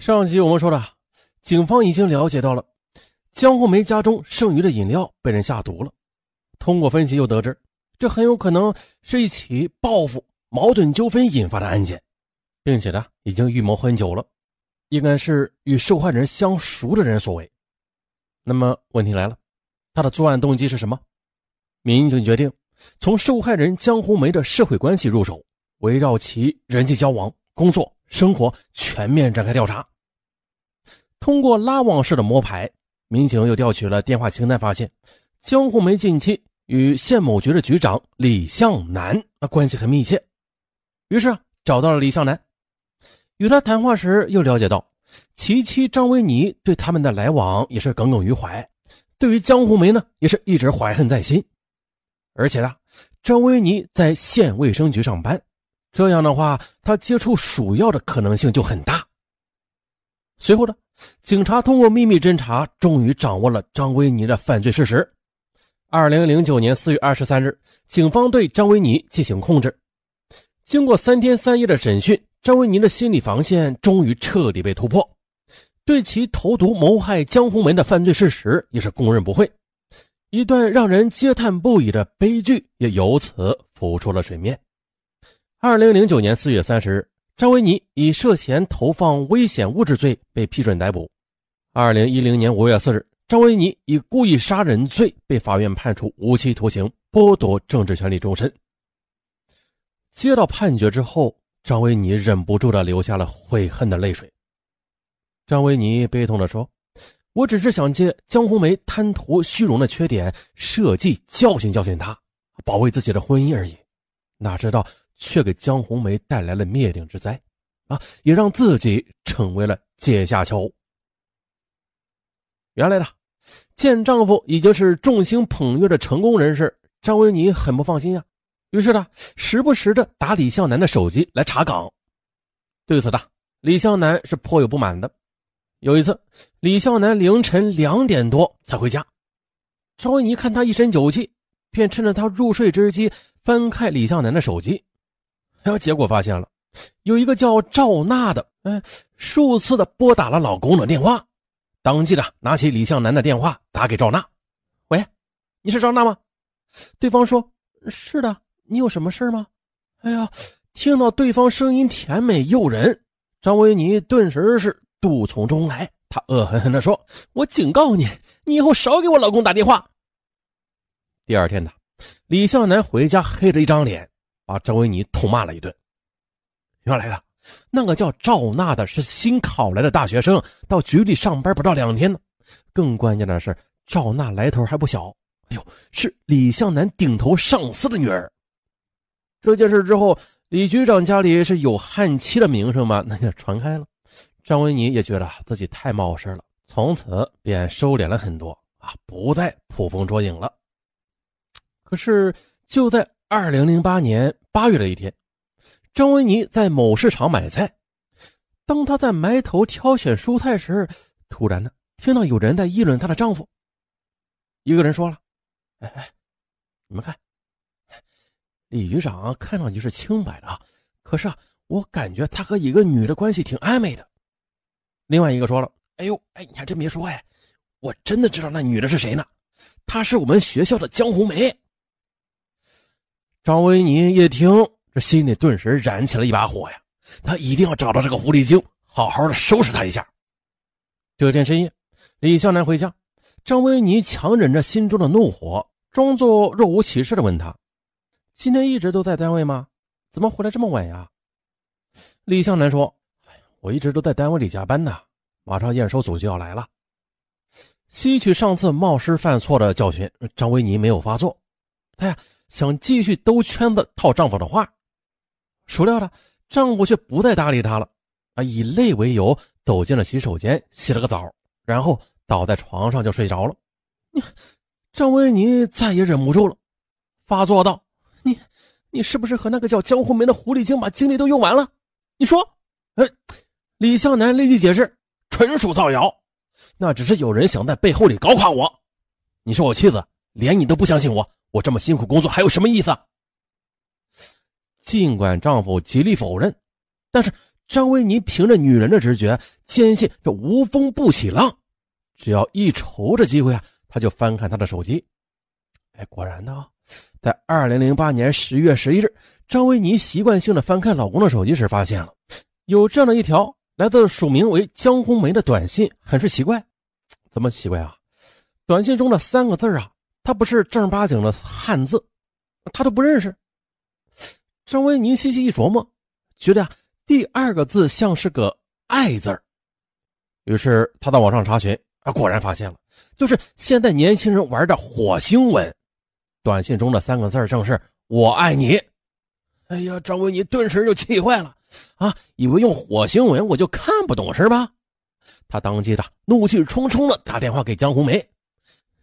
上集我们说的，警方已经了解到了江红梅家中剩余的饮料被人下毒了。通过分析，又得知这很有可能是一起报复、矛盾纠纷引发的案件，并且呢，已经预谋很久了，应该是与受害人相熟的人所为。那么问题来了，他的作案动机是什么？民警决定从受害人江红梅的社会关系入手，围绕其人际交往、工作。生活全面展开调查，通过拉网式的摸排，民警又调取了电话清单，发现江红梅近期与县某局的局长李向南啊关系很密切，于是找到了李向南，与他谈话时又了解到其妻张维尼对他们的来往也是耿耿于怀，对于江红梅呢也是一直怀恨在心，而且呢，张维尼在县卫生局上班。这样的话，他接触鼠药的可能性就很大。随后呢，警察通过秘密侦查，终于掌握了张维尼的犯罪事实。二零零九年四月二十三日，警方对张维尼进行控制。经过三天三夜的审讯，张维尼的心理防线终于彻底被突破，对其投毒谋害江红门的犯罪事实也是供认不讳。一段让人嗟叹不已的悲剧也由此浮出了水面。二零零九年四月三十日，张维尼以涉嫌投放危险物质罪被批准逮捕。二零一零年五月四日，张维尼以故意杀人罪被法院判处无期徒刑，剥夺政治权利终身。接到判决之后，张维尼忍不住的流下了悔恨的泪水。张维尼悲痛的说：“我只是想借江红梅贪图虚荣的缺点，设计教训教训她，保卫自己的婚姻而已。哪知道……”却给江红梅带来了灭顶之灾，啊，也让自己成为了阶下囚。原来呢，见丈夫已经是众星捧月的成功人士，张维尼很不放心啊，于是呢，时不时的打李向南的手机来查岗。对此呢，李向南是颇有不满的。有一次，李向南凌晨两点多才回家，张维尼看他一身酒气，便趁着他入睡之机翻开李向南的手机。然后结果发现了，有一个叫赵娜的，哎，数次的拨打了老公的电话，当即的拿起李向南的电话打给赵娜，喂，你是赵娜吗？对方说是的，你有什么事吗？哎呀，听到对方声音甜美诱人，张维尼顿时是怒从中来，他恶狠狠地说：“我警告你，你以后少给我老公打电话。”第二天呢，李向南回家黑着一张脸。把张维尼痛骂了一顿。原来啊，那个叫赵娜的是新考来的大学生，到局里上班不到两天呢。更关键的是，赵娜来头还不小。哎呦，是李向南顶头上司的女儿。这件事之后，李局长家里是有悍妻的名声嘛，那就传开了。张维尼也觉得自己太冒失了，从此便收敛了很多啊，不再捕风捉影了。可是就在。二零零八年八月的一天，张维尼在某市场买菜。当她在埋头挑选蔬菜时，突然呢，听到有人在议论她的丈夫。一个人说了：“哎哎，你们看，李局长看上去是清白的啊，可是啊，我感觉他和一个女的关系挺暧昧的。”另外一个说了：“哎呦，哎，你还真别说，哎，我真的知道那女的是谁呢？她是我们学校的江红梅。”张维尼一听，这心里顿时燃起了一把火呀！他一定要找到这个狐狸精，好好的收拾他一下。这天深夜，李向南回家，张维尼强忍着心中的怒火，装作若无其事的问他：“今天一直都在单位吗？怎么回来这么晚呀？”李向南说：“哎，我一直都在单位里加班呢，马上验收组就要来了。”吸取上次冒失犯错的教训，张维尼没有发作，他呀。想继续兜圈子套丈夫的话，孰料呢，丈夫却不再搭理她了，啊，以累为由走进了洗手间洗了个澡，然后倒在床上就睡着了。你，张维尼再也忍不住了，发作道：“你，你是不是和那个叫江湖梅的狐狸精把精力都用完了？你说？”哎，李向南立即解释：“纯属造谣，那只是有人想在背后里搞垮我。你是我妻子，连你都不相信我。”我这么辛苦工作还有什么意思？尽管丈夫极力否认，但是张维尼凭着女人的直觉，坚信这无风不起浪，只要一瞅着机会啊，他就翻看他的手机。哎，果然呢，在二零零八年十月十一日，张维尼习惯性的翻看老公的手机时，发现了有这样的一条来自署名为江红梅的短信，很是奇怪。怎么奇怪啊？短信中的三个字啊，他不是正儿八经的汉字，他都不认识。张维尼细细一琢磨，觉得啊。第二个字像是个“爱”字于是他到网上查询啊，果然发现了，就是现在年轻人玩的火星文。短信中的三个字正是“我爱你”。哎呀，张维尼顿时就气坏了啊！以为用火星文我就看不懂是吧？他当即的怒气冲冲的打电话给江红梅：“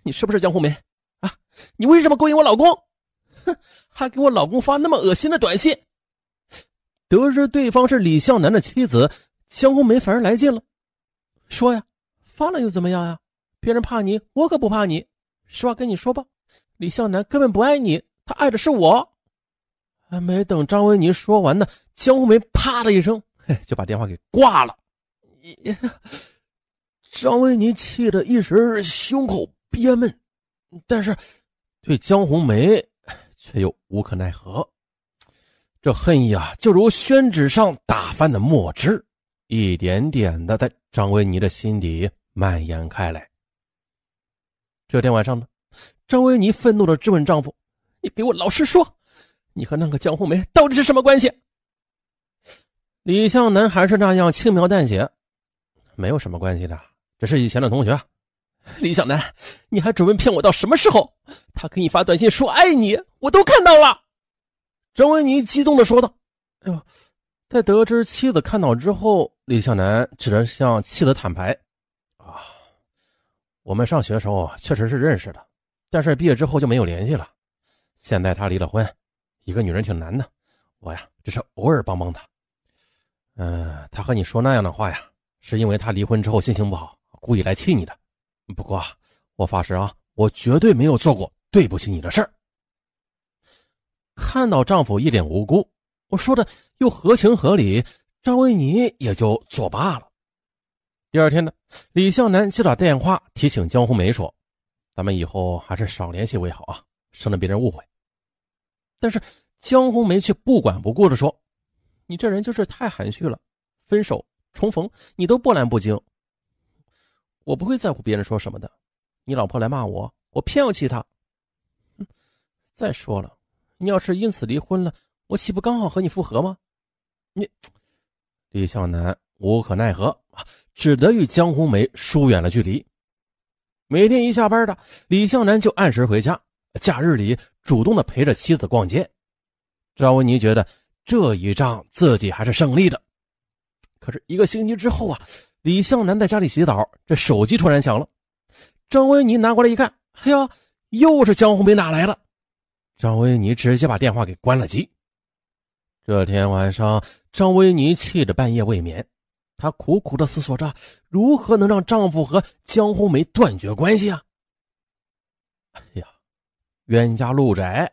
你是不是江红梅？你为什么勾引我老公？哼，还给我老公发那么恶心的短信！”得知对方是李向南的妻子，江红梅反而来劲了，说呀：“发了又怎么样呀？别人怕你，我可不怕你。实话跟你说吧，李向南根本不爱你，他爱的是我。”还没等张维尼说完呢，江红梅啪的一声，嘿，就把电话给挂了。张维尼气得一时胸口憋闷，但是对江红梅却又无可奈何。这恨意啊，就如宣纸上打翻的墨汁，一点点的在张维尼的心底蔓延开来。这天晚上呢，张维尼愤怒的质问丈夫：“你给我老实说，你和那个江红梅到底是什么关系？”李向南还是那样轻描淡写：“没有什么关系的，只是以前的同学。”李小南，你还准备骗我到什么时候？他给你发短信说爱你，我都看到了。张维尼激动地说道：“哎呦，在得知妻子看到之后，李向南只能向妻子坦白：啊，我们上学的时候确实是认识的，但是毕业之后就没有联系了。现在他离了婚，一个女人挺难的，我呀只是偶尔帮帮他。嗯，他和你说那样的话呀，是因为他离婚之后心情不好，故意来气你的。不过我发誓啊，我绝对没有做过对不起你的事儿。”看到丈夫一脸无辜，我说的又合情合理，张维尼也就作罢了。第二天呢，李向南接到电话提醒江红梅说：“咱们以后还是少联系为好啊，省得别人误会。”但是江红梅却不管不顾的说：“你这人就是太含蓄了，分手重逢你都波澜不惊。我不会在乎别人说什么的，你老婆来骂我，我偏要气她。再说了。”你要是因此离婚了，我岂不刚好和你复合吗？你，李向南无可奈何啊，只得与江红梅疏远了距离。每天一下班的，李向南就按时回家，假日里主动的陪着妻子逛街。赵维尼觉得这一仗自己还是胜利的。可是一个星期之后啊，李向南在家里洗澡，这手机突然响了。张维尼拿过来一看，哎呀，又是江红梅打来了。张维尼直接把电话给关了机。这天晚上，张维尼气得半夜未眠，她苦苦的思索着如何能让丈夫和江红梅断绝关系啊！哎呀，冤家路窄。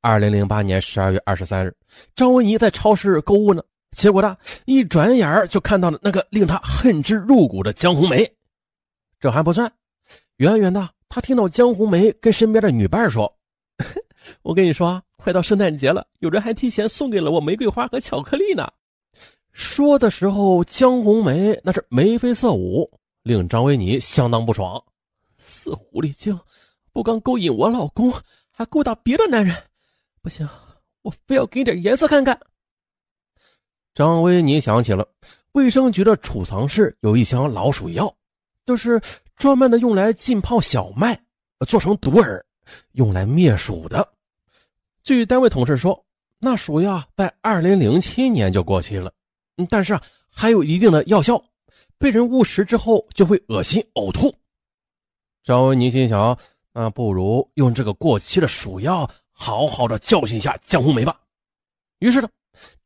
二零零八年十二月二十三日，张维尼在超市购物呢，结果呢，一转眼就看到了那个令他恨之入骨的江红梅。这还不算，远远的，他听到江红梅跟身边的女伴说。我跟你说，快到圣诞节了，有人还提前送给了我玫瑰花和巧克力呢。说的时候，江红梅那是眉飞色舞，令张维尼相当不爽。死狐狸精，不刚勾引我老公，还勾搭别的男人，不行，我非要给你点颜色看看。张维尼想起了卫生局的储藏室有一箱老鼠药，就是专门的用来浸泡小麦，做成毒饵。用来灭鼠的。据单位同事说，那鼠药在二零零七年就过期了，但是啊，还有一定的药效，被人误食之后就会恶心呕吐。张维尼心想，那不如用这个过期的鼠药好好的教训一下江红梅吧。于是呢，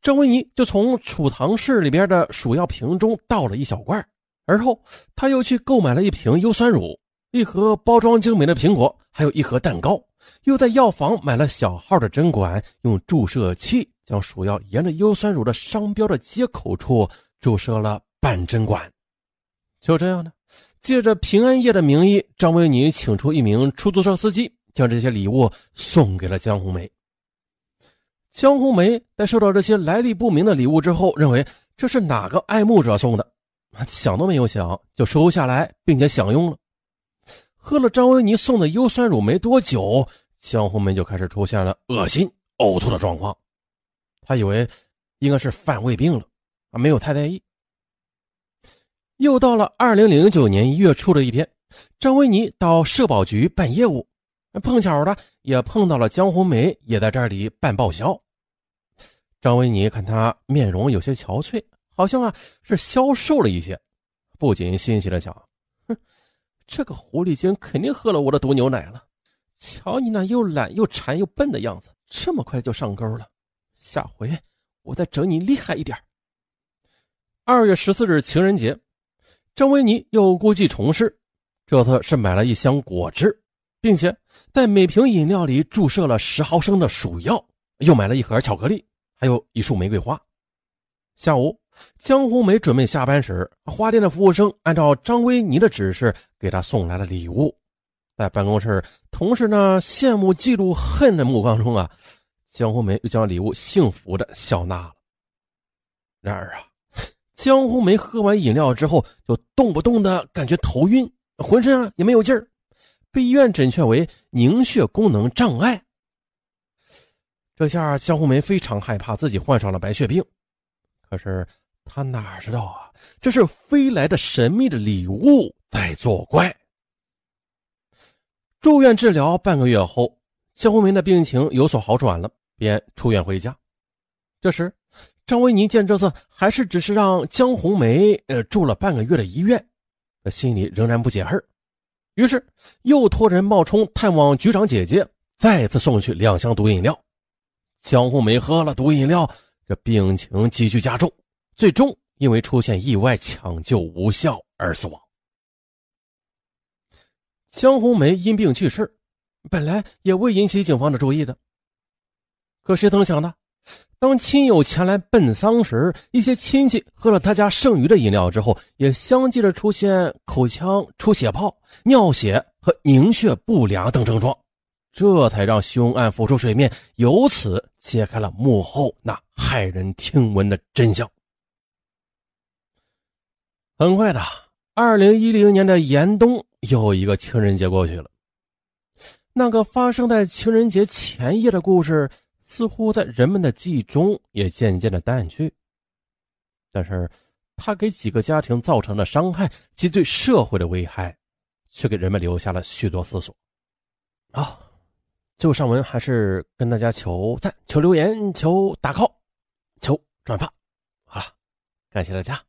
张维尼就从储藏室里边的鼠药瓶中倒了一小罐，而后他又去购买了一瓶优酸乳。一盒包装精美的苹果，还有一盒蛋糕，又在药房买了小号的针管，用注射器将鼠药沿着优酸乳的商标的接口处注射了半针管。就这样呢，借着平安夜的名义，张维尼请出一名出租车司机，将这些礼物送给了江红梅。江红梅在收到这些来历不明的礼物之后，认为这是哪个爱慕者送的，想都没有想就收下来，并且享用了。喝了张维尼送的优酸乳没多久，江红梅就开始出现了恶心、呕吐的状况。她以为应该是犯胃病了，啊，没有太在意。又到了二零零九年一月初的一天，张维尼到社保局办业务，碰巧的也碰到了江红梅，也在这里办报销。张维尼看他面容有些憔悴，好像啊是消瘦了一些，不禁欣喜的想：哼，这个狐狸精肯定喝了我的毒牛奶了。瞧你那又懒又馋又笨的样子，这么快就上钩了。下回我再整你厉害一点。二月十四日情人节。张维尼又故技重施，这次是买了一箱果汁，并且在每瓶饮料里注射了十毫升的鼠药，又买了一盒巧克力，还有一束玫瑰花。下午，江红梅准备下班时，花店的服务生按照张维尼的指示给她送来了礼物。在办公室，同事呢羡慕、嫉妒、恨的目光中啊，江红梅又将礼物幸福的笑纳了。然而啊。江红梅喝完饮料之后，就动不动的感觉头晕，浑身啊也没有劲儿，被医院诊确为凝血功能障碍。这下江红梅非常害怕自己患上了白血病，可是她哪知道啊，这是飞来的神秘的礼物在作怪。住院治疗半个月后，江红梅的病情有所好转了，便出院回家。这时。张维尼见这次还是只是让江红梅呃住了半个月的医院，心里仍然不解恨，于是又托人冒充探望局长姐姐，再次送去两箱毒饮料。江红梅喝了毒饮料，这病情急剧加重，最终因为出现意外抢救无效而死亡。江红梅因病去世，本来也未引起警方的注意的，可谁曾想呢？当亲友前来奔丧时，一些亲戚喝了他家剩余的饮料之后，也相继的出现口腔出血泡、尿血和凝血不良等症状，这才让凶案浮出水面，由此揭开了幕后那骇人听闻的真相。很快的，二零一零年的严冬又一个情人节过去了，那个发生在情人节前夜的故事。似乎在人们的记忆中也渐渐的淡去，但是，他给几个家庭造成的伤害及对社会的危害，却给人们留下了许多思索。啊，最后上文还是跟大家求赞、求留言、求打 call、求转发。好了，感谢大家。